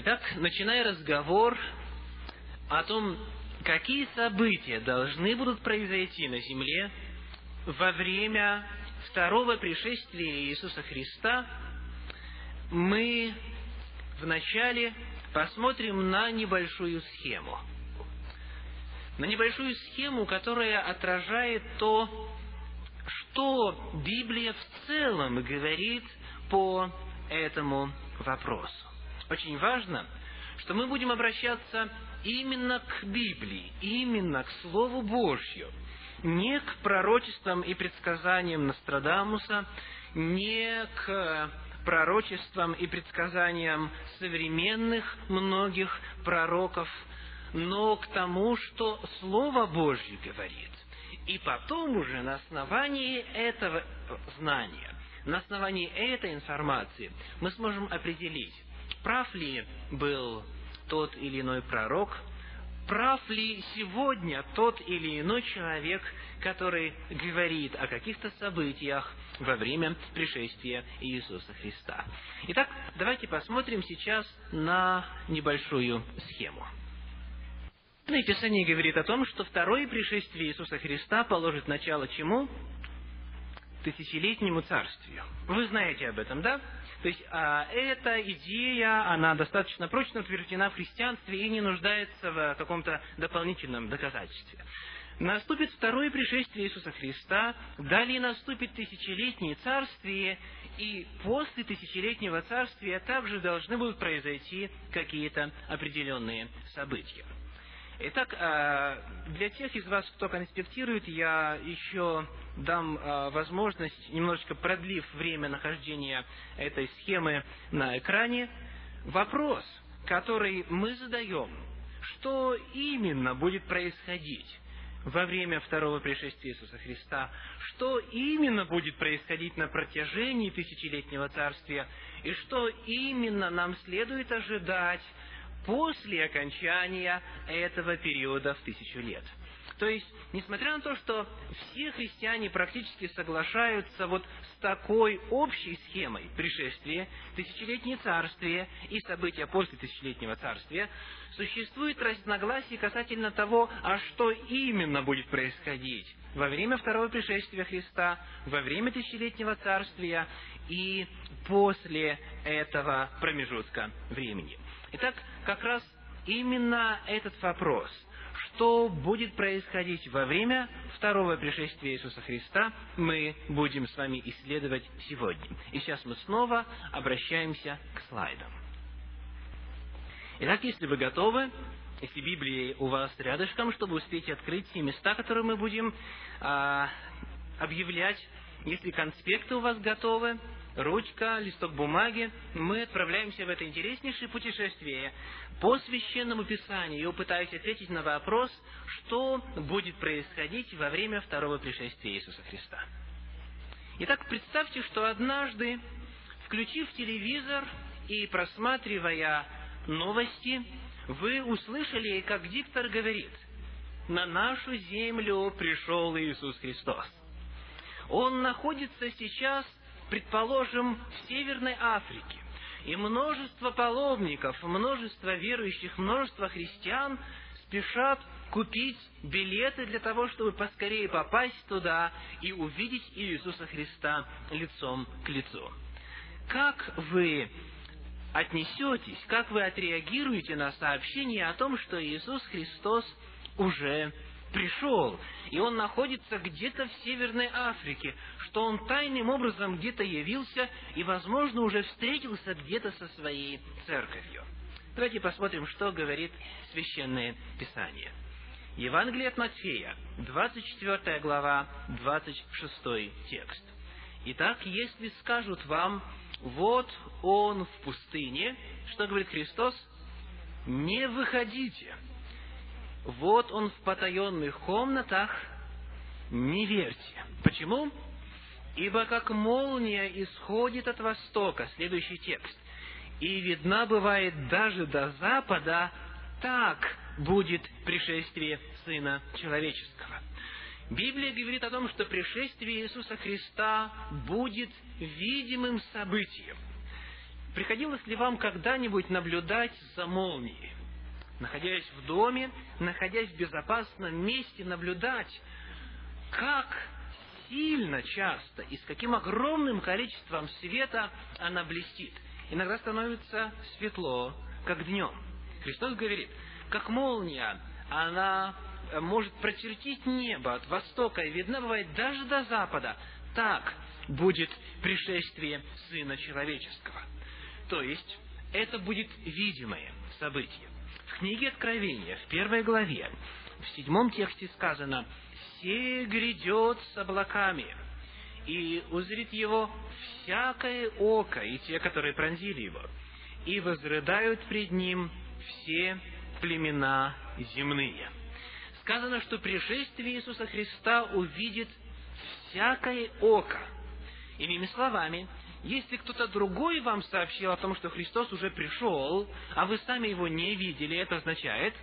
Итак, начиная разговор о том, какие события должны будут произойти на земле во время второго пришествия Иисуса Христа, мы вначале посмотрим на небольшую схему. На небольшую схему, которая отражает то, что Библия в целом говорит по этому вопросу. Очень важно, что мы будем обращаться именно к Библии, именно к Слову Божью, не к пророчествам и предсказаниям Нострадамуса, не к пророчествам и предсказаниям современных многих пророков, но к тому, что Слово Божье говорит. И потом уже на основании этого знания, на основании этой информации мы сможем определить, прав ли был тот или иной пророк, прав ли сегодня тот или иной человек, который говорит о каких-то событиях во время пришествия Иисуса Христа. Итак, давайте посмотрим сейчас на небольшую схему. Писание говорит о том, что второе пришествие Иисуса Христа положит начало чему? Тысячелетнему царствию. Вы знаете об этом, да? То есть а, эта идея, она достаточно прочно утверждена в христианстве и не нуждается в каком-то дополнительном доказательстве. Наступит второе пришествие Иисуса Христа, далее наступит тысячелетнее царствие, и после тысячелетнего царствия также должны будут произойти какие-то определенные события. Итак, а, для тех из вас, кто конспектирует, я еще дам а, возможность, немножечко продлив время нахождения этой схемы на экране, вопрос, который мы задаем, что именно будет происходить во время второго пришествия Иисуса Христа, что именно будет происходить на протяжении тысячелетнего царствия, и что именно нам следует ожидать после окончания этого периода в тысячу лет. То есть, несмотря на то, что все христиане практически соглашаются вот с такой общей схемой пришествия, тысячелетнее царствие и события после тысячелетнего царствия, существует разногласие касательно того, а что именно будет происходить во время второго пришествия Христа, во время тысячелетнего царствия и после этого промежутка времени. Итак, как раз именно этот вопрос, что будет происходить во время второго пришествия Иисуса Христа, мы будем с вами исследовать сегодня. И сейчас мы снова обращаемся к слайдам. Итак, если вы готовы, если Библия у вас рядышком, чтобы успеть открыть те места, которые мы будем а, объявлять, если конспекты у вас готовы, ручка, листок бумаги, мы отправляемся в это интереснейшее путешествие по священному писанию и пытаюсь ответить на вопрос, что будет происходить во время второго пришествия Иисуса Христа. Итак, представьте, что однажды, включив телевизор и просматривая новости, вы услышали, как диктор говорит, «На нашу землю пришел Иисус Христос». Он находится сейчас предположим, в Северной Африке, и множество паломников, множество верующих, множество христиан спешат купить билеты для того, чтобы поскорее попасть туда и увидеть Иисуса Христа лицом к лицу. Как вы отнесетесь, как вы отреагируете на сообщение о том, что Иисус Христос уже пришел, и он находится где-то в Северной Африке, что он тайным образом где-то явился и, возможно, уже встретился где-то со своей церковью. Давайте посмотрим, что говорит Священное Писание. Евангелие от Матфея, 24 глава, 26 текст. Итак, если скажут вам, вот он в пустыне, что говорит Христос? Не выходите. Вот он в потаенных комнатах, не верьте. Почему? Ибо как молния исходит от востока, следующий текст, и видна бывает даже до запада, так будет пришествие Сына Человеческого. Библия говорит о том, что пришествие Иисуса Христа будет видимым событием. приходилось ли вам когда-нибудь наблюдать за молнией? Находясь в доме, находясь в безопасном месте, наблюдать, как сильно часто и с каким огромным количеством света она блестит. Иногда становится светло, как днем. Христос говорит, как молния, она может прочертить небо от востока и видна бывает даже до запада. Так будет пришествие Сына Человеческого. То есть, это будет видимое событие. В книге Откровения, в первой главе, в седьмом тексте сказано, «Все грядет с облаками, и узрит его всякое око, и те, которые пронзили его, и возрыдают пред ним все племена земные». Сказано, что пришествие Иисуса Христа увидит всякое око. Иными словами, если кто-то другой вам сообщил о том, что Христос уже пришел, а вы сами его не видели, это означает,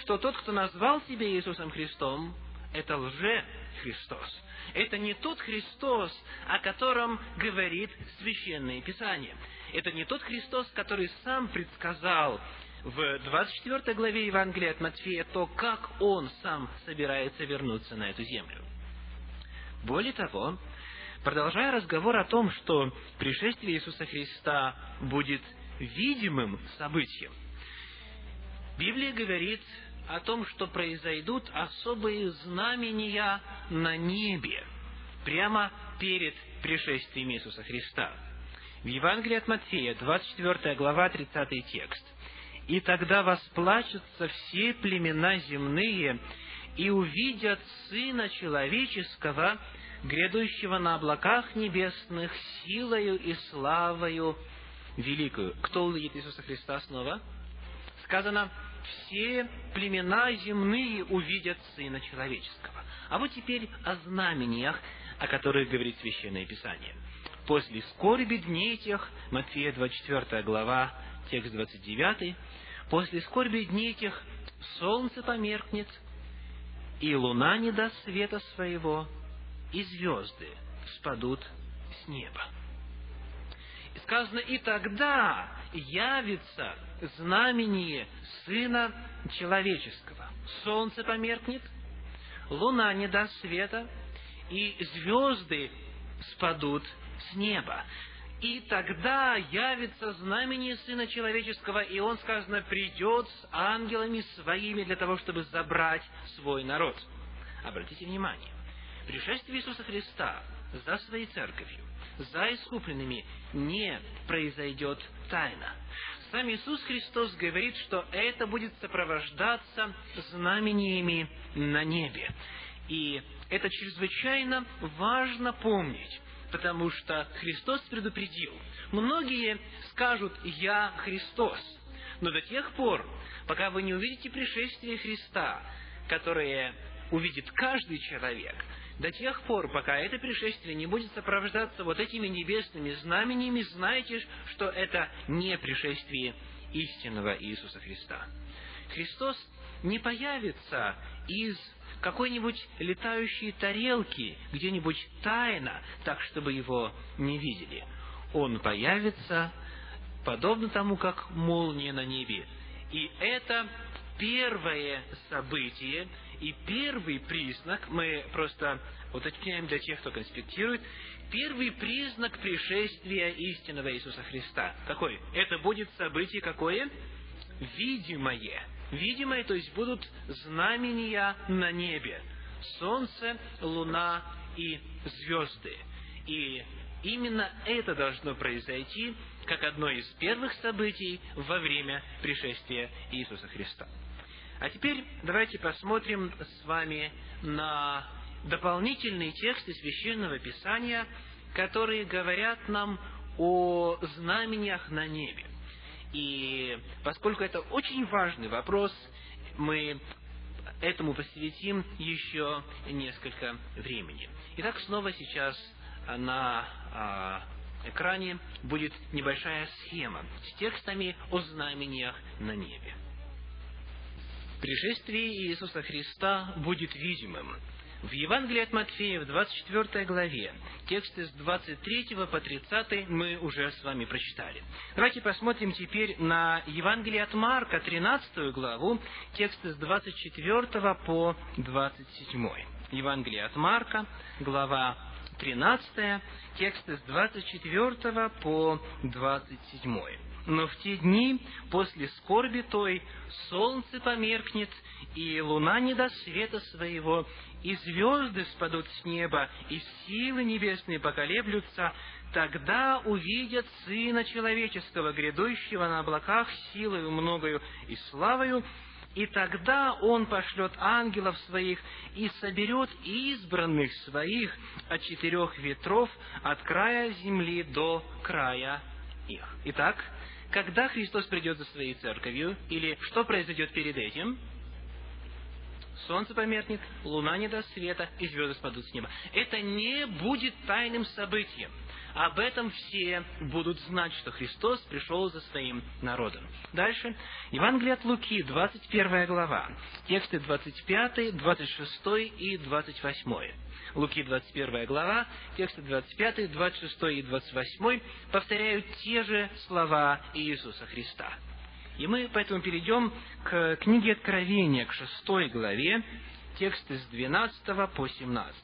что тот, кто назвал себя Иисусом Христом, это лже-Христос. Это не тот Христос, о котором говорит Священное Писание. Это не тот Христос, который сам предсказал в 24 главе Евангелия от Матфея то, как Он сам собирается вернуться на эту землю. Более того, продолжая разговор о том, что пришествие Иисуса Христа будет видимым событием, Библия говорит о том, что произойдут особые знамения на небе, прямо перед пришествием Иисуса Христа. В Евангелии от Матфея, 24 глава, 30 текст. «И тогда восплачутся все племена земные, и увидят Сына Человеческого, грядущего на облаках небесных, силою и славою великую». Кто увидит Иисуса Христа снова? Сказано, все племена земные увидят Сына Человеческого. А вот теперь о знамениях, о которых говорит Священное Писание. После скорби дней тех, Матфея 24 глава, текст 29, после скорби дней тех солнце померкнет, и луна не даст света своего, и звезды спадут с неба. И сказано, и тогда явится знамение Сына Человеческого. Солнце померкнет, луна не даст света, и звезды спадут с неба. И тогда явится знамение Сына Человеческого, и Он, сказано, придет с ангелами своими для того, чтобы забрать свой народ. Обратите внимание, пришествие Иисуса Христа за своей церковью, за искупленными не произойдет тайно. Сам Иисус Христос говорит, что это будет сопровождаться знамениями на небе. И это чрезвычайно важно помнить, потому что Христос предупредил. Многие скажут «Я Христос», но до тех пор, пока вы не увидите пришествие Христа, которое увидит каждый человек, до тех пор, пока это пришествие не будет сопровождаться вот этими небесными знамениями, знайте, что это не пришествие истинного Иисуса Христа. Христос не появится из какой-нибудь летающей тарелки где-нибудь тайно, так, чтобы его не видели. Он появится подобно тому, как молния на небе. И это первое событие и первый признак, мы просто уточняем для тех, кто конспектирует, первый признак пришествия истинного Иисуса Христа. Какой? Это будет событие какое? Видимое. Видимое, то есть будут знамения на небе. Солнце, луна и звезды. И именно это должно произойти как одно из первых событий во время пришествия Иисуса Христа. А теперь давайте посмотрим с вами на дополнительные тексты Священного Писания, которые говорят нам о знамениях на небе. И поскольку это очень важный вопрос, мы этому посвятим еще несколько времени. Итак, снова сейчас на а, экране будет небольшая схема с текстами о знамениях на небе. Пришествие Иисуса Христа будет видимым. В Евангелии от Матфея, в 24 главе, тексты с 23 по 30 мы уже с вами прочитали. Давайте посмотрим теперь на Евангелие от Марка, 13 главу, тексты с 24 по 27. Евангелие от Марка, глава 13, тексты с 24 по 27. Но в те дни, после скорби той, солнце померкнет, и луна не даст света своего, и звезды спадут с неба, и силы небесные поколеблются, тогда увидят Сына Человеческого, грядущего на облаках силою многою и славою, и тогда Он пошлет ангелов Своих и соберет избранных Своих от четырех ветров, от края земли до края их. Итак, когда Христос придет за Своей церковью, или что произойдет перед этим – солнце померкнет, луна не даст света, и звезды спадут с неба. Это не будет тайным событием. Об этом все будут знать, что Христос пришел за своим народом. Дальше. Евангелие от Луки, 21 глава. Тексты 25, 26 и 28. Луки, 21 глава, тексты 25, 26 и 28 повторяют те же слова Иисуса Христа. И мы поэтому перейдем к книге Откровения, к шестой главе, тексты с 12 по 17.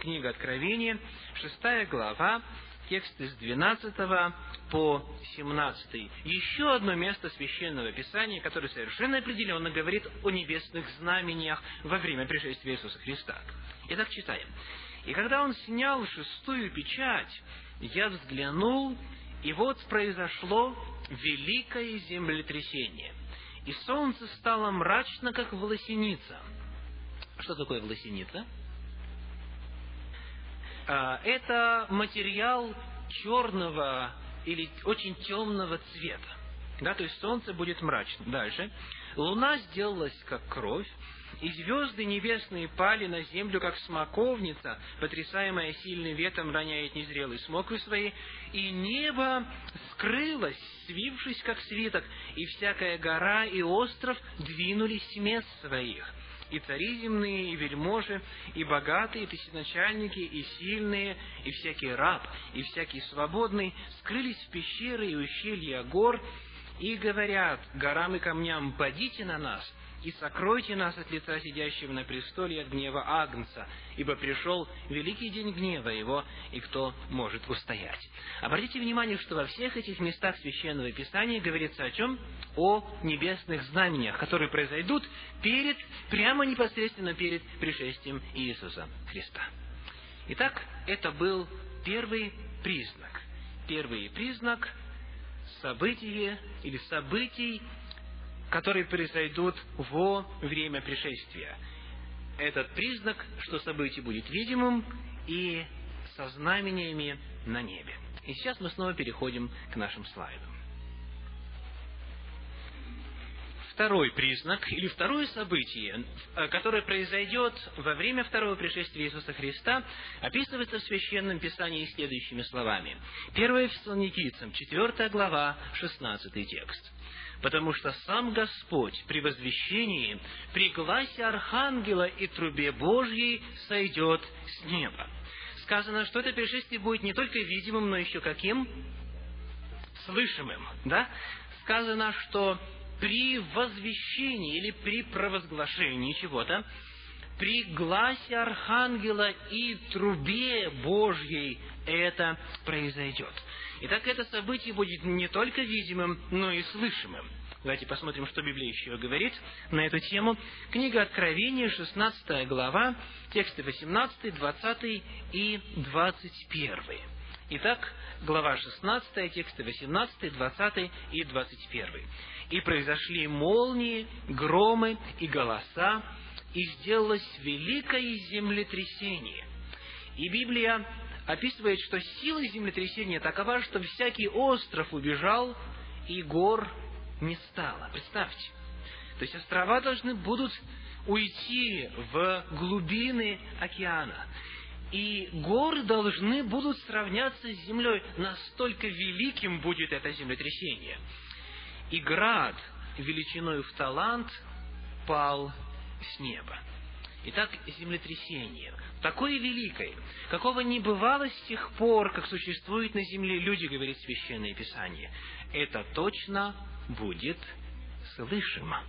Книга Откровения, шестая глава, тексты с 12 по 17. Еще одно место Священного Писания, которое совершенно определенно говорит о небесных знамениях во время пришествия Иисуса Христа. Итак, читаем. «И когда он снял шестую печать, я взглянул, и вот произошло великое землетрясение, и солнце стало мрачно, как волосеница. Что такое волосеница? А, это материал черного или очень темного цвета. Да, то есть солнце будет мрачным. Дальше. Луна сделалась как кровь, и звезды небесные пали на землю, как смоковница, потрясаемая сильным ветром роняет незрелые смоквы свои, и небо скрылось, свившись, как свиток, и всякая гора и остров двинулись с мест своих. И цари земные, и вельможи, и богатые, и тысяченачальники, и сильные, и всякий раб, и всякий свободный скрылись в пещеры и ущелья гор, и говорят горам и камням, «Падите на нас, и сокройте нас от лица сидящего на престоле от гнева Агнца, ибо пришел великий день гнева его, и кто может устоять. Обратите внимание, что во всех этих местах Священного Писания говорится о чем? О небесных знамениях, которые произойдут перед, прямо непосредственно перед пришествием Иисуса Христа. Итак, это был первый признак. Первый признак события или событий, которые произойдут во время пришествия. Этот признак, что событие будет видимым и со знамениями на небе. И сейчас мы снова переходим к нашим слайдам. Второй признак, или второе событие, э, которое произойдет во время второго пришествия Иисуса Христа, описывается в Священном Писании следующими словами. 1 Фессалоникийцам, 4 глава, 16 текст потому что сам Господь при возвещении, при гласе Архангела и трубе Божьей сойдет с неба. Сказано, что это пришествие будет не только видимым, но еще каким? Слышимым. Да? Сказано, что при возвещении или при провозглашении чего-то, при гласе Архангела и трубе Божьей это произойдет. Итак, это событие будет не только видимым, но и слышимым. Давайте посмотрим, что Библия еще говорит на эту тему. Книга Откровения, 16 глава, тексты 18, 20 и 21. Итак, глава 16, тексты 18, 20 и 21. «И произошли молнии, громы и голоса, и сделалось великое землетрясение. И Библия описывает, что сила землетрясения такова, что всякий остров убежал, и гор не стало. Представьте. То есть острова должны будут уйти в глубины океана. И горы должны будут сравняться с землей. Настолько великим будет это землетрясение. И град величиной в талант пал с неба. Итак, землетрясение. Такое великое, какого не бывало с тех пор, как существуют на земле люди, говорит Священное Писание. Это точно будет слышимо.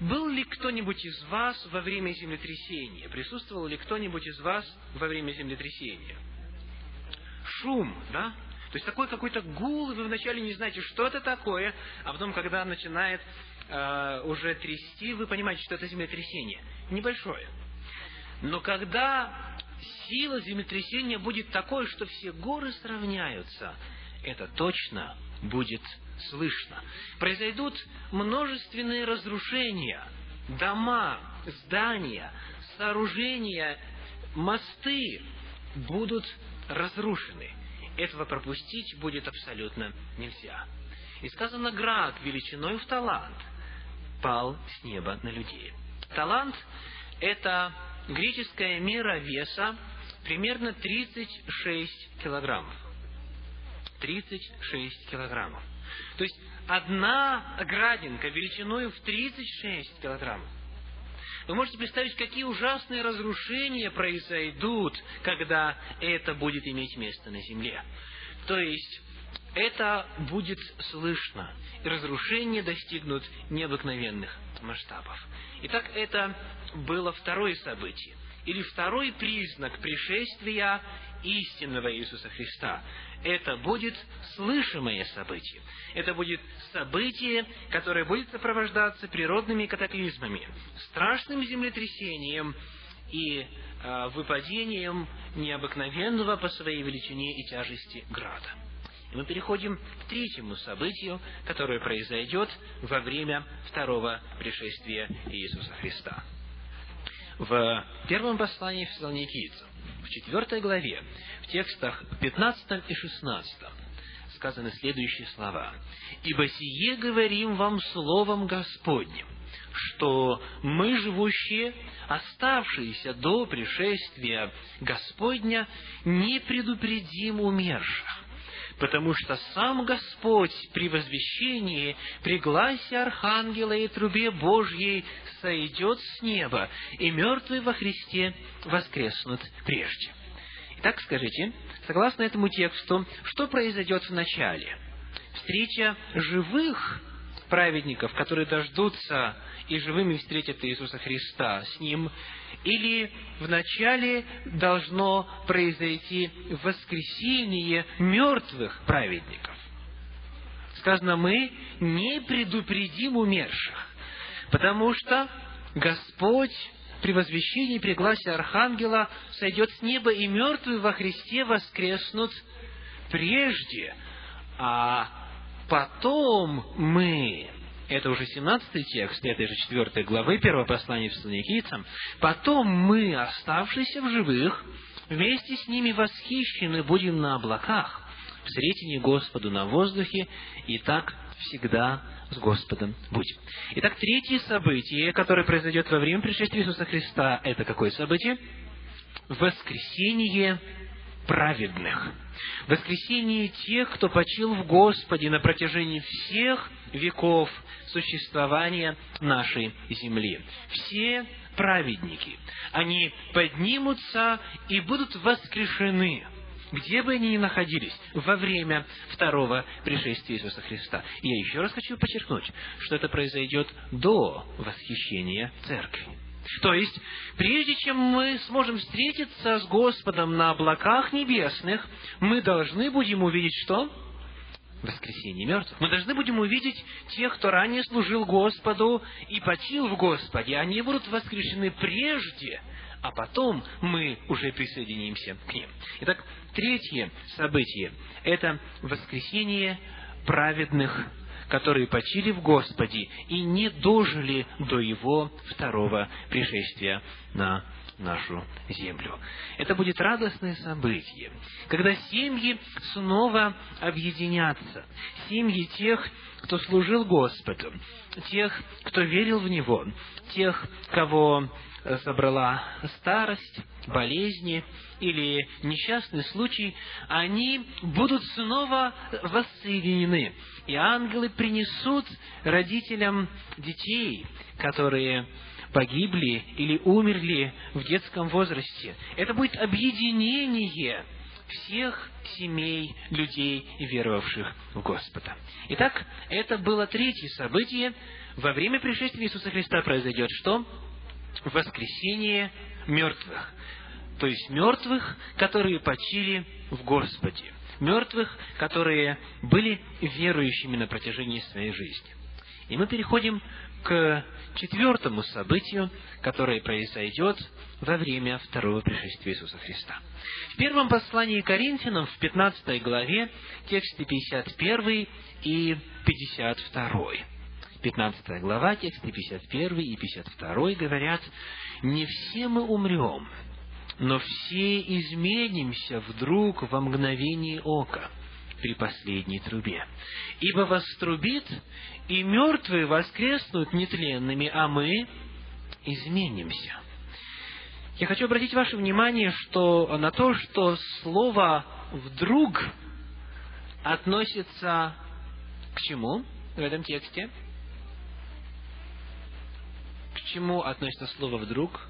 Был ли кто-нибудь из вас во время землетрясения? Присутствовал ли кто-нибудь из вас во время землетрясения? Шум, да? То есть такой какой-то гул, и вы вначале не знаете, что это такое, а потом, когда начинает э, уже трясти, вы понимаете, что это землетрясение. Небольшое. Но когда сила землетрясения будет такой, что все горы сравняются, это точно будет слышно. Произойдут множественные разрушения, дома, здания, сооружения, мосты будут разрушены. Этого пропустить будет абсолютно нельзя. И сказано, град величиной в талант пал с неба на людей. Талант – это греческая мера веса примерно 36 килограммов. 36 килограммов. То есть одна градинка величиной в 36 килограммов. Вы можете представить, какие ужасные разрушения произойдут, когда это будет иметь место на земле. То есть это будет слышно, и разрушения достигнут необыкновенных масштабов. Итак, это было второе событие, или второй признак пришествия истинного Иисуса Христа. Это будет слышимое событие. Это будет событие, которое будет сопровождаться природными катаклизмами, страшным землетрясением и э, выпадением необыкновенного по своей величине и тяжести града. И мы переходим к третьему событию, которое произойдет во время второго пришествия Иисуса Христа. В первом послании Фессалоникийцам, в четвертой главе, в текстах 15 и 16, сказаны следующие слова. «Ибо сие говорим вам словом Господним, что мы, живущие, оставшиеся до пришествия Господня, не предупредим умерших, потому что сам Господь при возвещении, при гласе Архангела и трубе Божьей сойдет с неба, и мертвые во Христе воскреснут прежде. Итак, скажите, согласно этому тексту, что произойдет в начале? Встреча живых праведников, которые дождутся и живыми встретят Иисуса Христа с Ним, или вначале должно произойти воскресение мертвых праведников? Сказано, мы не предупредим умерших, потому что Господь при возвещении, при гласе Архангела сойдет с неба, и мертвые во Христе воскреснут прежде, а потом мы, это уже 17 текст этой же 4 главы первого послания Фессалоникийцам, потом мы, оставшиеся в живых, вместе с ними восхищены будем на облаках, в сретении Господу на воздухе, и так всегда с Господом будем. Итак, третье событие, которое произойдет во время пришествия Иисуса Христа, это какое событие? Воскресение праведных. Воскресение тех, кто почил в Господе на протяжении всех веков существования нашей земли. Все праведники, они поднимутся и будут воскрешены – где бы они ни находились во время второго пришествия Иисуса Христа. И я еще раз хочу подчеркнуть, что это произойдет до восхищения Церкви. То есть, прежде чем мы сможем встретиться с Господом на облаках небесных, мы должны будем увидеть что? Воскресение мертвых. Мы должны будем увидеть тех, кто ранее служил Господу и почил в Господе. Они будут воскрешены прежде, а потом мы уже присоединимся к ним. Итак, третье событие – это воскресение праведных, которые почили в Господе и не дожили до Его второго пришествия на нашу землю. Это будет радостное событие, когда семьи снова объединятся. Семьи тех, кто служил Господу, тех, кто верил в Него, тех, кого собрала старость, болезни или несчастный случай, они будут снова воссоединены. И ангелы принесут родителям детей, которые погибли или умерли в детском возрасте. Это будет объединение всех семей людей, веровавших в Господа. Итак, это было третье событие. Во время пришествия Иисуса Христа произойдет что? Воскресение мертвых. То есть мертвых, которые почили в Господе. Мертвых, которые были верующими на протяжении своей жизни. И мы переходим к четвертому событию, которое произойдет во время второго пришествия Иисуса Христа. В первом послании Коринфянам, в 15 главе, тексты 51 и 52. 15 глава, тексты 51 и 52 говорят, «Не все мы умрем, но все изменимся вдруг во мгновение ока, при последней трубе. Ибо вострубит, и мертвые воскреснут нетленными, а мы изменимся. Я хочу обратить ваше внимание что, на то, что слово «вдруг» относится к чему в этом тексте? Чему относится слово «вдруг»?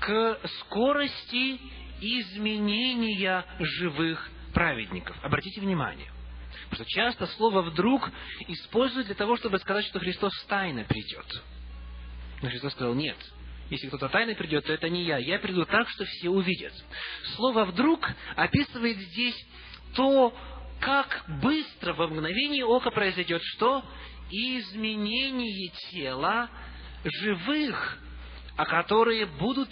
К скорости изменения живых праведников. Обратите внимание. Потому что часто слово «вдруг» используют для того, чтобы сказать, что Христос тайно придет. Но Христос сказал, нет, если кто-то тайно придет, то это не я. Я приду так, что все увидят. Слово «вдруг» описывает здесь то, как быстро во мгновение ока произойдет что? Изменение тела живых, а которые будут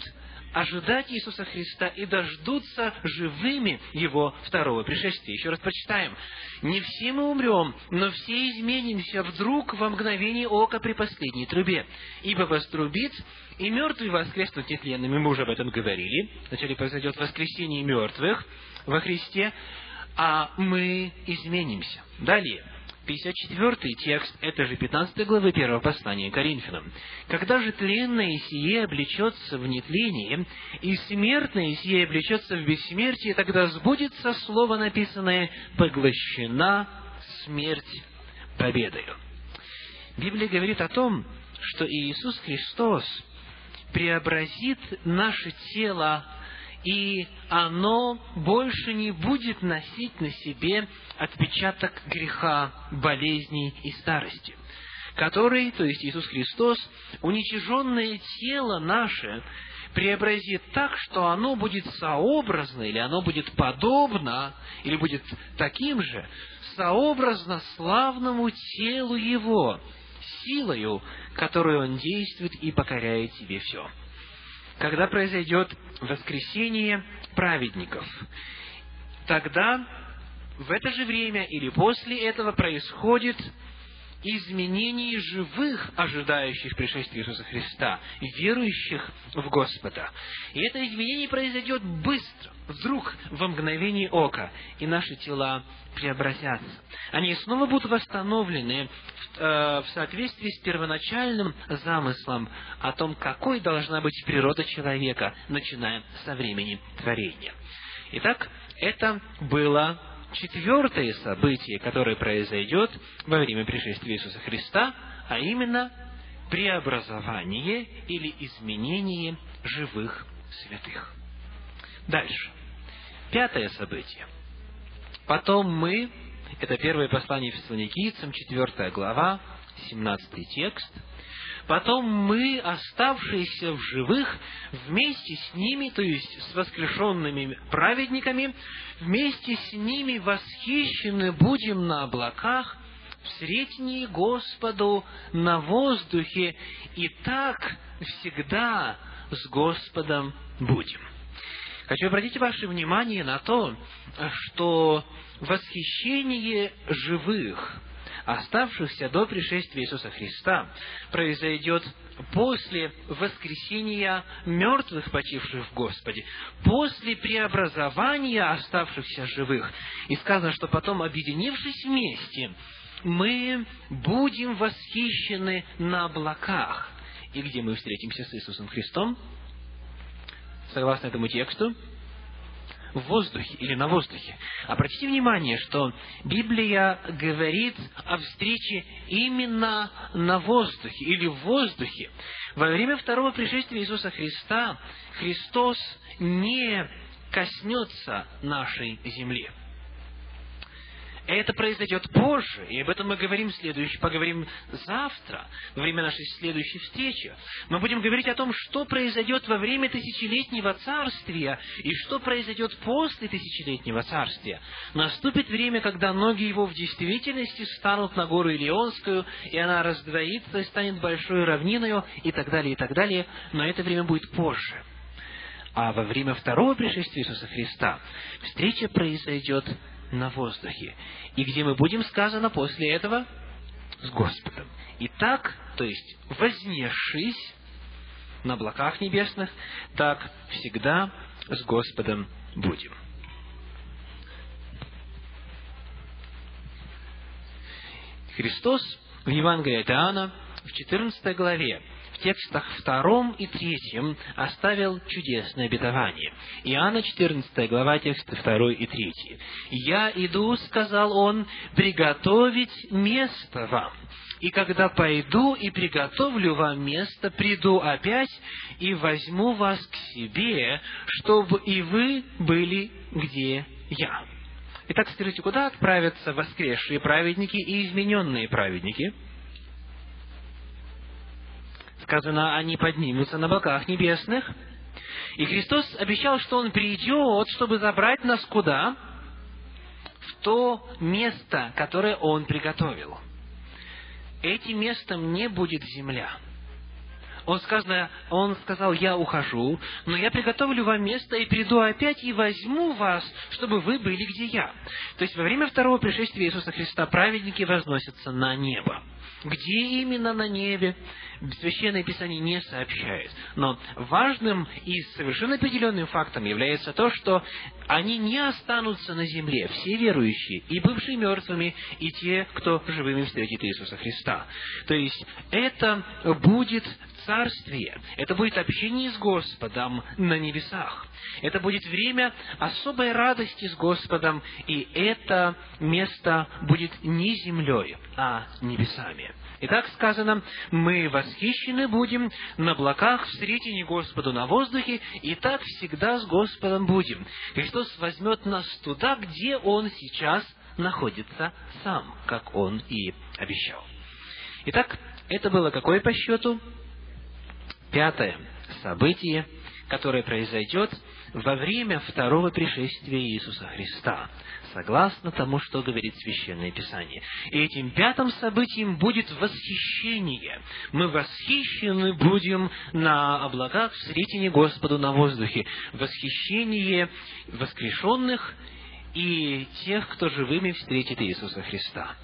ожидать Иисуса Христа и дождутся живыми Его второго пришествия. Еще раз прочитаем. «Не все мы умрем, но все изменимся вдруг во мгновение ока при последней трубе. Ибо вострубит, и мертвые воскреснут нетленными». Мы уже об этом говорили. Вначале произойдет воскресение мертвых во Христе, а мы изменимся. Далее. 54 текст, это же 15 главы 1 послания Коринфянам. «Когда же тленное сие облечется в нетление, и смертное сие облечется в бессмертие, тогда сбудется слово написанное «поглощена смерть победою». Библия говорит о том, что Иисус Христос преобразит наше тело и оно больше не будет носить на себе отпечаток греха, болезней и старости, который, то есть Иисус Христос, уничиженное тело наше преобразит так, что оно будет сообразно, или оно будет подобно, или будет таким же, сообразно славному телу Его, силою, которую Он действует и покоряет себе все когда произойдет воскресение праведников. Тогда в это же время или после этого происходит изменение живых, ожидающих пришествия Иисуса Христа, верующих в Господа. И это изменение произойдет быстро, вдруг, во мгновение ока, и наши тела преобразятся. Они снова будут восстановлены в, э, в соответствии с первоначальным замыслом о том, какой должна быть природа человека, начиная со времени творения. Итак, это было четвертое событие, которое произойдет во время пришествия Иисуса Христа, а именно преобразование или изменение живых святых. Дальше. Пятое событие. Потом мы, это первое послание Фессалоникийцам, четвертая глава, 17 текст, Потом мы, оставшиеся в живых, вместе с ними, то есть с воскрешенными праведниками, вместе с ними восхищены будем на облаках, в средней Господу на воздухе, и так всегда с Господом будем. Хочу обратить ваше внимание на то, что восхищение живых – оставшихся до пришествия Иисуса Христа, произойдет после воскресения мертвых, почивших в Господе, после преобразования оставшихся живых. И сказано, что потом, объединившись вместе, мы будем восхищены на облаках. И где мы встретимся с Иисусом Христом? Согласно этому тексту, в воздухе или на воздухе. Обратите внимание, что Библия говорит о встрече именно на воздухе или в воздухе. Во время второго пришествия Иисуса Христа Христос не коснется нашей земли. Это произойдет позже, и об этом мы говорим следующий, поговорим завтра, во время нашей следующей встречи. Мы будем говорить о том, что произойдет во время тысячелетнего царствия и что произойдет после тысячелетнего царствия. Наступит время, когда ноги его в действительности станут на гору Илионскую, и она раздвоится и станет большой равниною, и так далее, и так далее, но это время будет позже. А во время второго пришествия Иисуса Христа встреча произойдет на воздухе. И где мы будем, сказано после этого, с Господом. И так, то есть вознесшись на облаках небесных, так всегда с Господом будем. Христос в Евангелии от Иоанна в 14 главе текстах втором и третьем оставил чудесное обетование. Иоанна 14 глава, тексты 2 и 3. «Я иду, — сказал он, — приготовить место вам. И когда пойду и приготовлю вам место, приду опять и возьму вас к себе, чтобы и вы были, где я». Итак, скажите, куда отправятся воскресшие праведники и измененные праведники – сказано, они поднимутся на боках небесных. И Христос обещал, что Он придет, чтобы забрать нас куда? В то место, которое Он приготовил. Этим местом не будет земля. Он, сказано, он сказал, я ухожу, но я приготовлю вам место и приду опять и возьму вас, чтобы вы были где я. То есть во время второго пришествия Иисуса Христа праведники возносятся на небо. Где именно на небе, Священное Писание не сообщает. Но важным и совершенно определенным фактом является то, что они не останутся на земле, все верующие, и бывшие мертвыми, и те, кто живыми встретит Иисуса Христа. То есть это будет царствие, это будет общение с Господом на небесах. Это будет время особой радости с Господом, и это место будет не землей, а небесами. Итак, сказано, мы восхищены будем на облаках, встретине Господу на воздухе, и так всегда с Господом будем. Христос возьмет нас туда, где Он сейчас находится сам, как Он и обещал. Итак, это было какое по счету? Пятое событие, которое произойдет во время второго пришествия Иисуса Христа, согласно тому, что говорит Священное Писание. И этим пятым событием будет восхищение. Мы восхищены будем на облаках в сретине Господу на воздухе. Восхищение воскрешенных и тех, кто живыми встретит Иисуса Христа.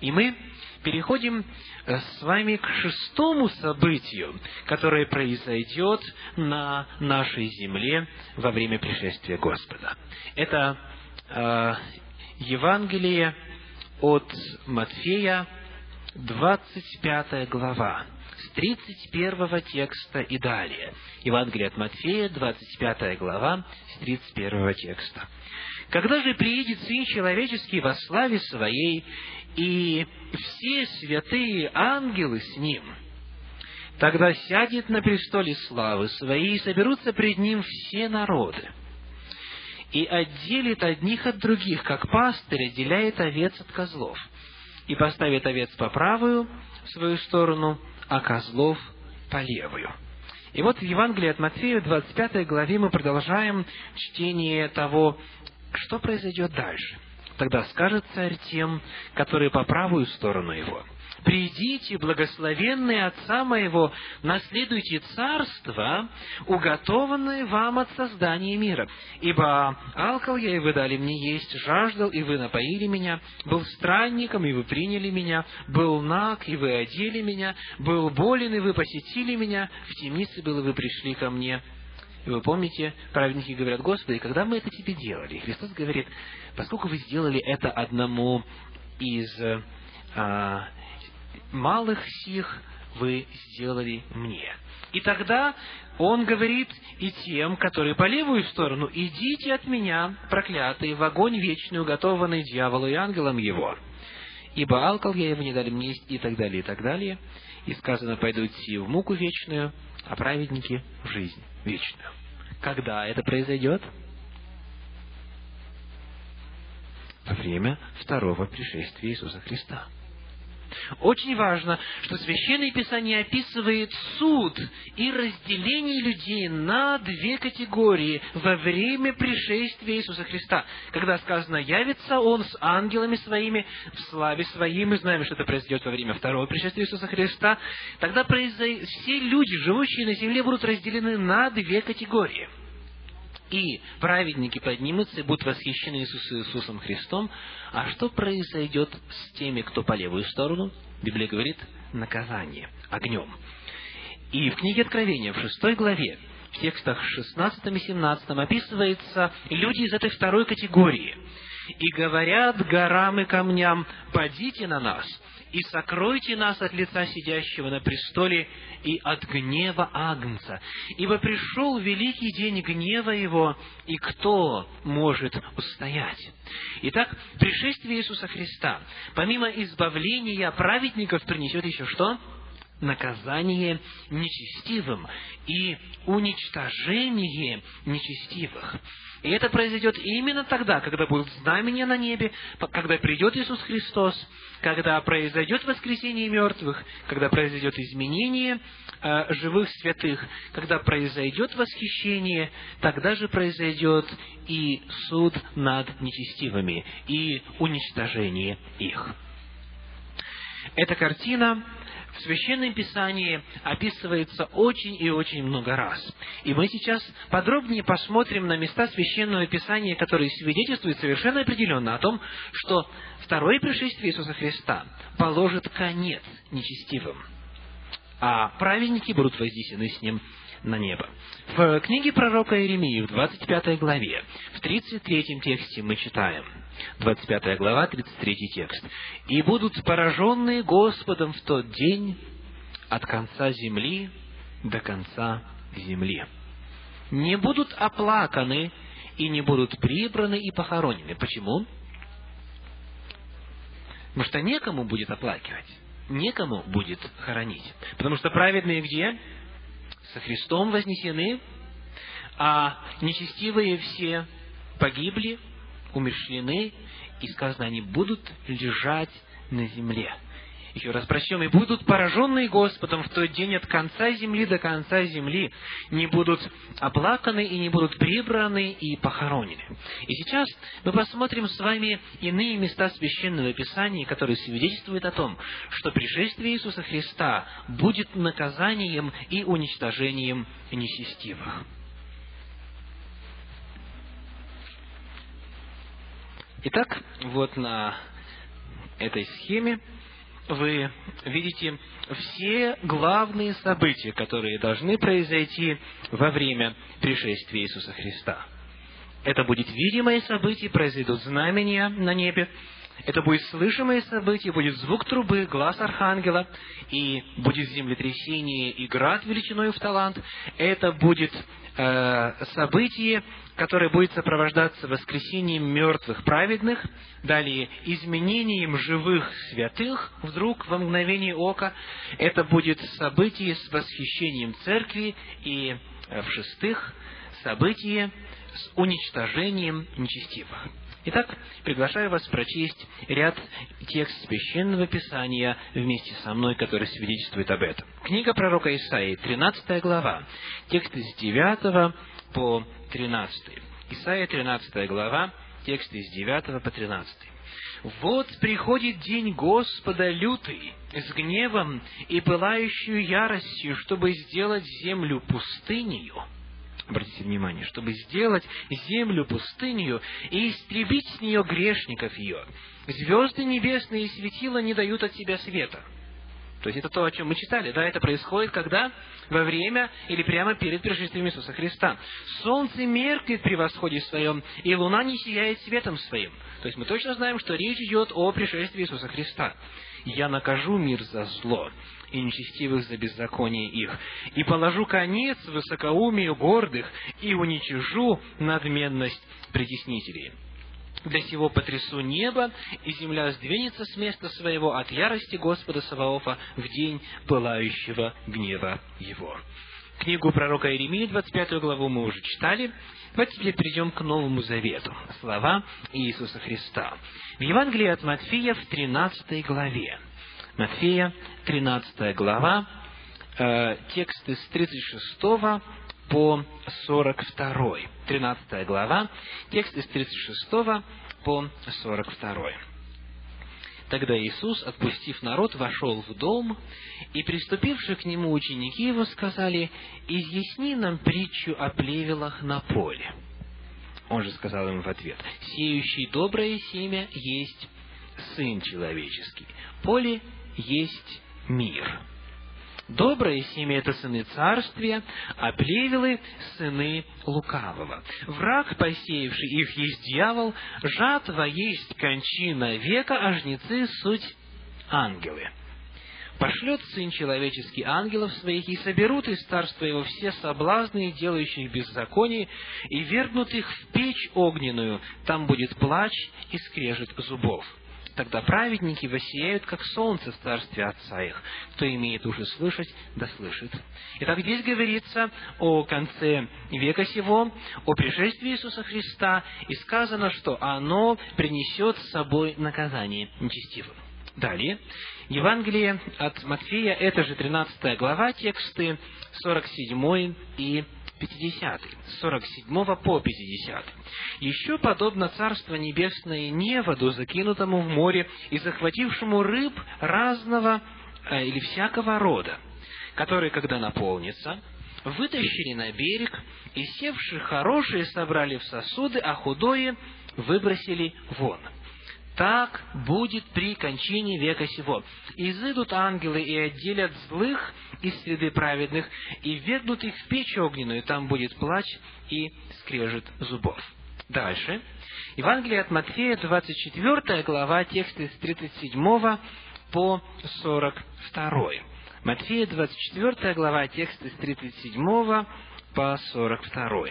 И мы переходим э, с вами к шестому событию, которое произойдет на нашей земле во время пришествия Господа. Это э, Евангелие от Матфея, 25 глава, с 31 текста и далее. Евангелие от Матфея, 25 глава, с 31 текста. «Когда же приедет Сын Человеческий во славе Своей, и все святые ангелы с ним. Тогда сядет на престоле славы своей, и соберутся пред ним все народы, и отделит одних от других, как пастырь отделяет овец от козлов, и поставит овец по правую свою сторону, а козлов по левую. И вот в Евангелии от Матфея, в 25 главе, мы продолжаем чтение того, что произойдет дальше. Тогда скажет царь тем, которые по правую сторону его, «Придите, благословенные Отца моего, наследуйте царство, уготованное вам от создания мира. Ибо алкал я, и вы дали мне есть, жаждал, и вы напоили меня, был странником, и вы приняли меня, был наг, и вы одели меня, был болен, и вы посетили меня, в темнице был, и вы пришли ко мне». И вы помните, праведники говорят, Господи, когда мы это тебе делали? И Христос говорит, поскольку вы сделали это одному из а, малых сих, вы сделали мне. И тогда он говорит и тем, которые по левую сторону, идите от меня, проклятые, в огонь вечный, уготованный дьяволу и ангелам его. Ибо алкал я его не дали мне есть, и так далее, и так далее. И сказано, пойдут сии в муку вечную, а праведники в жизнь вечную. Когда это произойдет? Во время второго пришествия Иисуса Христа. Очень важно, что Священное Писание описывает суд и разделение людей на две категории во время пришествия Иисуса Христа. Когда сказано «явится Он с ангелами Своими в славе Своей», мы знаем, что это произойдет во время второго пришествия Иисуса Христа, тогда все люди, живущие на земле, будут разделены на две категории – и праведники поднимутся и будут восхищены Иисусом, Христом. А что произойдет с теми, кто по левую сторону? Библия говорит, наказание огнем. И в книге Откровения, в шестой главе, в текстах 16 и 17 описывается люди из этой второй категории. «И говорят горам и камням, падите на нас, и сокройте нас от лица сидящего на престоле и от гнева Агнца. Ибо пришел великий день гнева его, и кто может устоять?» Итак, пришествие Иисуса Христа, помимо избавления праведников, принесет еще что? наказание нечестивым и уничтожение нечестивых. И это произойдет именно тогда, когда будут знамения на небе, когда придет Иисус Христос, когда произойдет воскресение мертвых, когда произойдет изменение э, живых святых, когда произойдет восхищение, тогда же произойдет и суд над нечестивыми, и уничтожение их. Эта картина в Священном Писании описывается очень и очень много раз. И мы сейчас подробнее посмотрим на места Священного Писания, которые свидетельствуют совершенно определенно о том, что второе пришествие Иисуса Христа положит конец нечестивым, а праведники будут вознесены с Ним на небо. В книге пророка Иеремии, в 25 главе, в 33 тексте мы читаем, 25 глава, 33 текст, «И будут пораженные Господом в тот день от конца земли до конца земли. Не будут оплаканы и не будут прибраны и похоронены». Почему? Потому что некому будет оплакивать, некому будет хоронить. Потому что праведные где? со Христом вознесены, а нечестивые все погибли, умершлены, и сказано, они будут лежать на земле. Еще раз прочтем, и будут пораженные Господом в тот день от конца земли до конца земли, не будут оплаканы и не будут прибраны и похоронены. И сейчас мы посмотрим с вами иные места Священного Писания, которые свидетельствуют о том, что пришествие Иисуса Христа будет наказанием и уничтожением нечестивых. Итак, вот на этой схеме вы видите все главные события, которые должны произойти во время пришествия Иисуса Христа. Это будет видимое событие, произойдут знамения на небе, это будет слышимое событие, будет звук трубы, глаз архангела, и будет землетрясение и град величиной в талант. Это будет э, событие, которое будет сопровождаться воскресением мертвых праведных, далее изменением живых святых вдруг во мгновение ока. Это будет событие с восхищением церкви и, э, в-шестых, событие с уничтожением нечестивых. Итак, приглашаю вас прочесть ряд текст Священного Писания вместе со мной, который свидетельствует об этом. Книга пророка Исаии, 13 глава, тексты с 9 по 13. Исаия, 13 глава, тексты с 9 по 13. «Вот приходит день Господа лютый, с гневом и пылающую яростью, чтобы сделать землю пустынею, обратите внимание, чтобы сделать землю пустынью и истребить с нее грешников ее. Звезды небесные и светила не дают от себя света. То есть это то, о чем мы читали. Да, это происходит когда? Во время или прямо перед пришествием Иисуса Христа. Солнце меркнет при восходе своем, и луна не сияет светом своим. То есть мы точно знаем, что речь идет о пришествии Иисуса Христа. «Я накажу мир за зло, и нечестивых за беззаконие их, и положу конец высокоумию гордых, и уничижу надменность притеснителей». Для сего потрясу небо, и земля сдвинется с места своего от ярости Господа Саваофа в день пылающего гнева его. Книгу пророка Иеремии, 25 главу, мы уже читали. Давайте теперь перейдем к Новому Завету. Слова Иисуса Христа. В Евангелии от Матфея в 13 главе. Матфея, 13 глава, э, тексты с 36 по 42. 13 глава, текст из 36 по 42. Тогда Иисус, отпустив народ, вошел в дом, и приступившие к нему ученики его сказали, «Изъясни нам притчу о плевелах на поле». Он же сказал им в ответ, «Сеющий доброе семя есть Сын Человеческий, поле есть мир». Доброе семя – это сыны царствия, а плевелы – сыны лукавого. Враг, посеявший их, есть дьявол, жатва есть кончина века, а жнецы – суть ангелы. Пошлет Сын Человеческий ангелов своих, и соберут из царства его все соблазны, делающих беззаконие, и вернут их в печь огненную, там будет плач и скрежет зубов. Тогда праведники воссияют, как солнце в царстве Отца их. Кто имеет уши слышать, да слышит. Итак, здесь говорится о конце века сего, о пришествии Иисуса Христа, и сказано, что оно принесет с собой наказание нечестивым. Далее, Евангелие от Матфея, это же 13 глава, тексты 47 и 50, с 47 по 50. Еще подобно Царство Небесное неводу, закинутому в море и захватившему рыб разного э, или всякого рода, которые, когда наполнится, вытащили на берег, и севшие хорошие собрали в сосуды, а худое выбросили вон – так будет при кончине века сего. Изыдут ангелы и отделят злых из среды праведных, и ввергнут их в печь огненную, там будет плач и скрежет зубов. Дальше. Евангелие от Матфея, 24 глава, тексты с 37 по 42. Матфея, 24 глава, тексты с 37 по 42.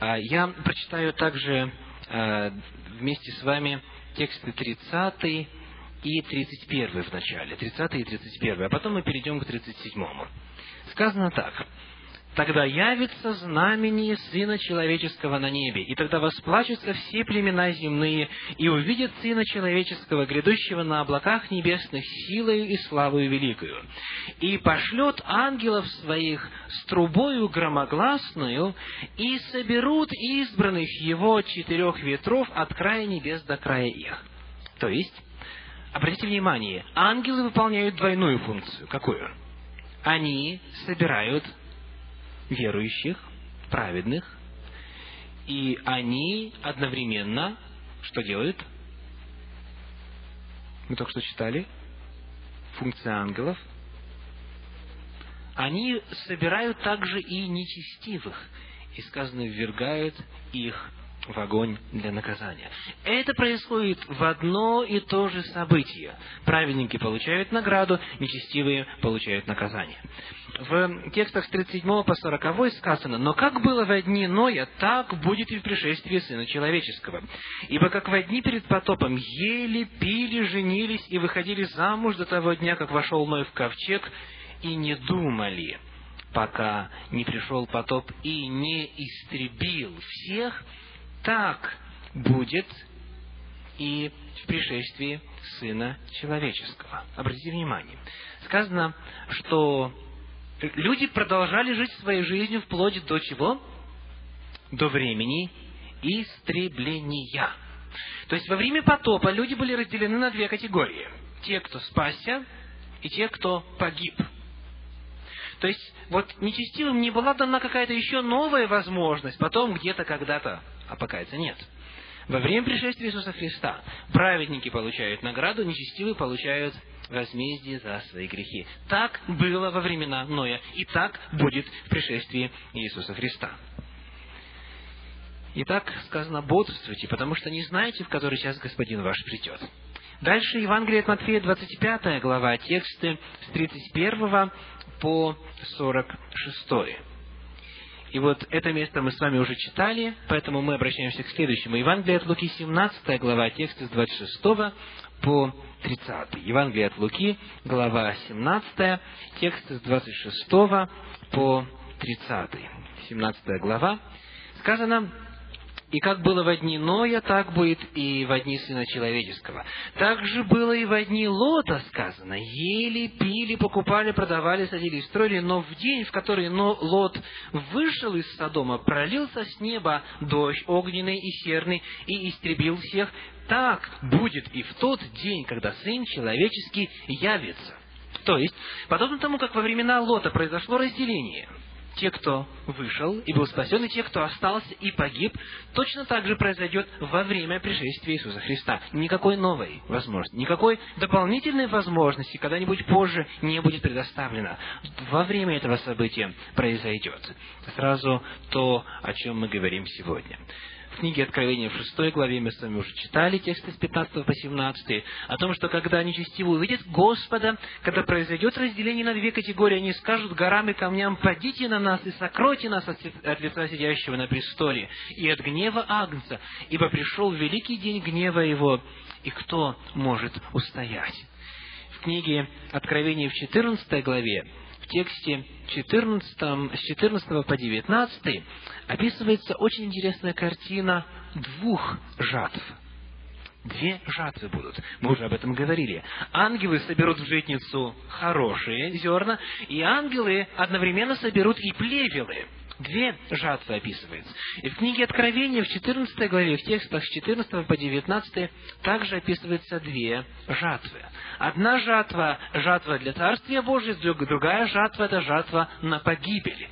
А, я прочитаю также вместе с вами тексты 30 и 31 в начале. 30 и 31, а потом мы перейдем к 37. Сказано так. Тогда явится знамение Сына Человеческого на небе, и тогда восплачутся все племена земные, и увидят Сына Человеческого, грядущего на облаках небесных, силою и славою великою. И пошлет ангелов своих с трубою громогласную, и соберут избранных его четырех ветров от края небес до края их. То есть, обратите внимание, ангелы выполняют двойную функцию. Какую? Они собирают верующих, праведных, и они одновременно что делают? Мы только что читали. Функция ангелов. Они собирают также и нечестивых. И сказано, ввергают их в огонь для наказания. Это происходит в одно и то же событие. Праведники получают награду, нечестивые получают наказание. В текстах с 37 по 40 сказано, «Но как было во дни Ноя, так будет и в пришествии Сына Человеческого. Ибо как во дни перед потопом ели, пили, женились и выходили замуж до того дня, как вошел Ной в ковчег, и не думали, пока не пришел потоп и не истребил всех, так будет и в пришествии Сына Человеческого. Обратите внимание. Сказано, что люди продолжали жить своей жизнью вплоть до чего? До времени истребления. То есть во время потопа люди были разделены на две категории. Те, кто спасся, и те, кто погиб. То есть, вот нечестивым не была дана какая-то еще новая возможность, потом где-то, когда-то а покаяться нет. Во время пришествия Иисуса Христа праведники получают награду, нечестивые получают возмездие за свои грехи. Так было во времена Ноя, и так будет в пришествии Иисуса Христа. Итак, сказано, бодрствуйте, потому что не знаете, в который час Господин ваш придет. Дальше Евангелие от Матфея, 25 глава, тексты с 31 по 46. И вот это место мы с вами уже читали, поэтому мы обращаемся к следующему. Евангелие от Луки, 17 глава, тексты с 26 по 30. Евангелие от Луки, глава 17, тексты с 26 по 30. 17 глава. Сказано, и как было в дни Ноя, так будет и в дни Сына Человеческого. Так же было и в дни Лота сказано. Ели, пили, покупали, продавали, садили строили. Но в день, в который Лот вышел из Содома, пролился с неба дождь огненный и серный и истребил всех. Так будет и в тот день, когда Сын Человеческий явится. То есть, подобно тому, как во времена Лота произошло разделение – те, кто вышел и был спасен, и те, кто остался и погиб, точно так же произойдет во время пришествия Иисуса Христа. Никакой новой возможности, никакой дополнительной возможности когда-нибудь позже не будет предоставлено. Во время этого события произойдет. Сразу то, о чем мы говорим сегодня в книге Откровения в 6 главе мы с вами уже читали тексты с 15 по 17, о том, что когда нечестивые увидят Господа, когда произойдет разделение на две категории, они скажут горам и камням, «Падите на нас и сокройте нас от, лица сидящего на престоле и от гнева Агнца, ибо пришел великий день гнева его, и кто может устоять?» В книге Откровения в 14 главе в тексте 14, с 14 по 19 описывается очень интересная картина двух жатв. Две жатвы будут. Мы уже об этом говорили. Ангелы соберут в житницу хорошие зерна, и ангелы одновременно соберут и плевелы. Две жатвы описывается. И в книге Откровения в 14 главе, в текстах с 14 по 19, также описываются две жатвы. Одна жатва – жатва для Царствия Божьего, другая жатва – это жатва на погибель.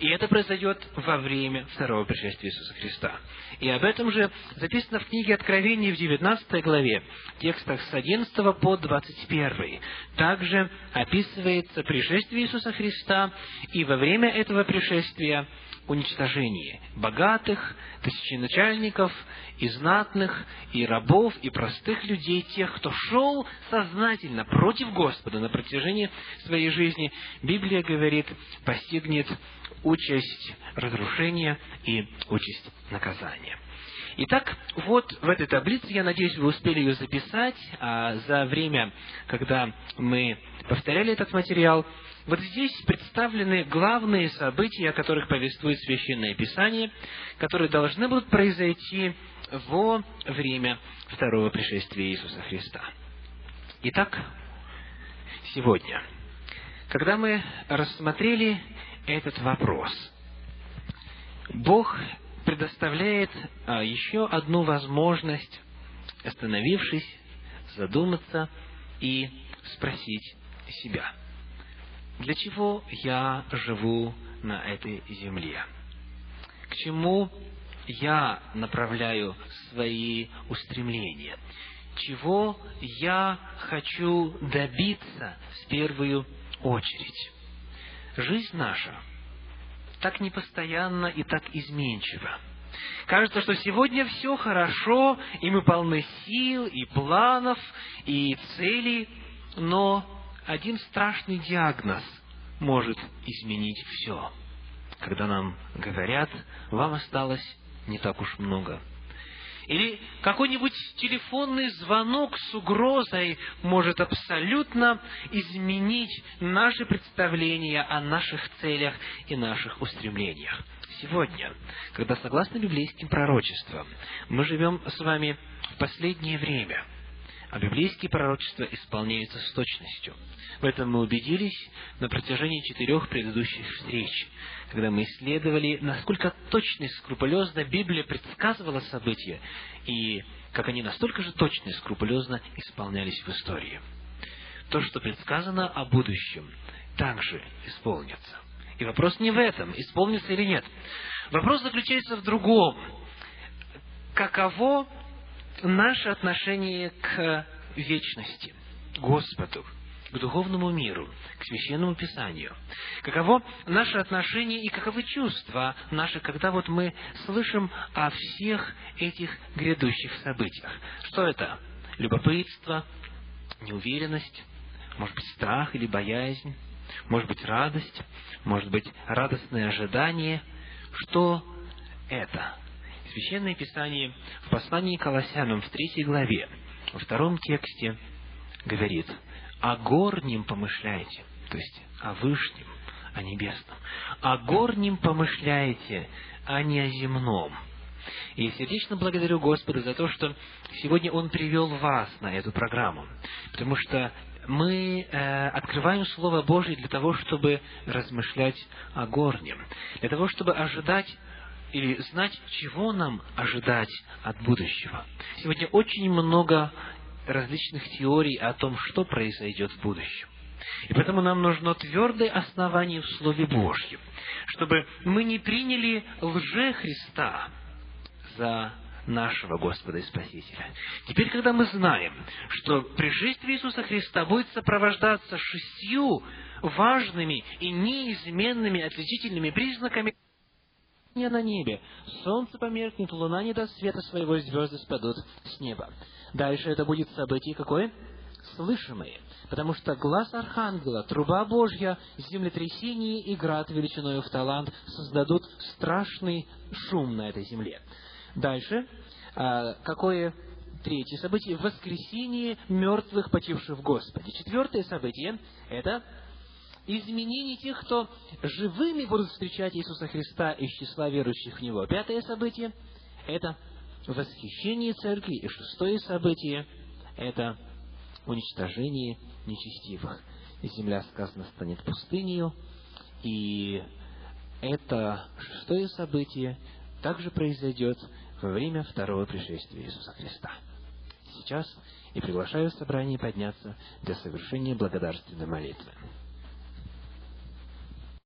И это произойдет во время второго пришествия Иисуса Христа. И об этом же записано в книге Откровения в 19 главе, текстах с 11 по 21. Также описывается пришествие Иисуса Христа, и во время этого пришествия уничтожение богатых, тысяченачальников, и знатных, и рабов, и простых людей, тех, кто шел сознательно против Господа на протяжении своей жизни, Библия говорит, постигнет участь разрушения и участь наказания. Итак, вот в этой таблице, я надеюсь, вы успели ее записать, а за время, когда мы повторяли этот материал, вот здесь представлены главные события, о которых повествует Священное Писание, которые должны будут произойти во время второго пришествия Иисуса Христа. Итак, сегодня, когда мы рассмотрели этот вопрос. Бог предоставляет а, еще одну возможность, остановившись, задуматься и спросить себя, для чего я живу на этой земле? К чему я направляю свои устремления? Чего я хочу добиться в первую очередь? Жизнь наша так непостоянна и так изменчива. Кажется, что сегодня все хорошо, и мы полны сил, и планов, и целей, но один страшный диагноз может изменить все. Когда нам говорят, вам осталось не так уж много или какой-нибудь телефонный звонок с угрозой может абсолютно изменить наши представления о наших целях и наших устремлениях. Сегодня, когда согласно библейским пророчествам мы живем с вами в последнее время, а библейские пророчества исполняются с точностью. В этом мы убедились на протяжении четырех предыдущих встреч, когда мы исследовали, насколько точно и скрупулезно Библия предсказывала события, и как они настолько же точно и скрупулезно исполнялись в истории. То, что предсказано о будущем, также исполнится. И вопрос не в этом, исполнится или нет. Вопрос заключается в другом. каково наше отношение к вечности, Господу, к духовному миру, к священному писанию. Каково наше отношение и каковы чувства наши, когда вот мы слышим о всех этих грядущих событиях. Что это? Любопытство, неуверенность, может быть, страх или боязнь, может быть, радость, может быть, радостное ожидание. Что это? Священное Писание в послании к Колоссянам в третьей главе, во втором тексте говорит, «О горнем помышляйте», то есть о вышнем, о небесном. «О горнем помышляйте, а не о земном». И сердечно благодарю Господа за то, что сегодня Он привел вас на эту программу, потому что мы э, открываем Слово Божье для того, чтобы размышлять о горнем, для того, чтобы ожидать или знать, чего нам ожидать от будущего. Сегодня очень много различных теорий о том, что произойдет в будущем. И поэтому нам нужно твердое основание в Слове Божьем, чтобы мы не приняли лже Христа за нашего Господа и Спасителя. Теперь, когда мы знаем, что пришествие Иисуса Христа будет сопровождаться шестью важными и неизменными отличительными признаками, не на небе. Солнце померкнет, луна не даст света своего, звезды спадут с неба. Дальше это будет событие какое? Слышимое. Потому что глаз Архангела, труба Божья, землетрясение и град величиною в талант создадут страшный шум на этой земле. Дальше, а, какое третье событие? Воскресение мертвых, почивших в Господе. Четвертое событие – это изменение тех, кто живыми будут встречать Иисуса Христа из числа верующих в Него. Пятое событие – это восхищение церкви. И шестое событие – это уничтожение нечестивых. Земля, сказано, станет пустынью, и это шестое событие также произойдет во время второго пришествия Иисуса Христа. Сейчас и приглашаю собрание подняться для совершения благодарственной молитвы.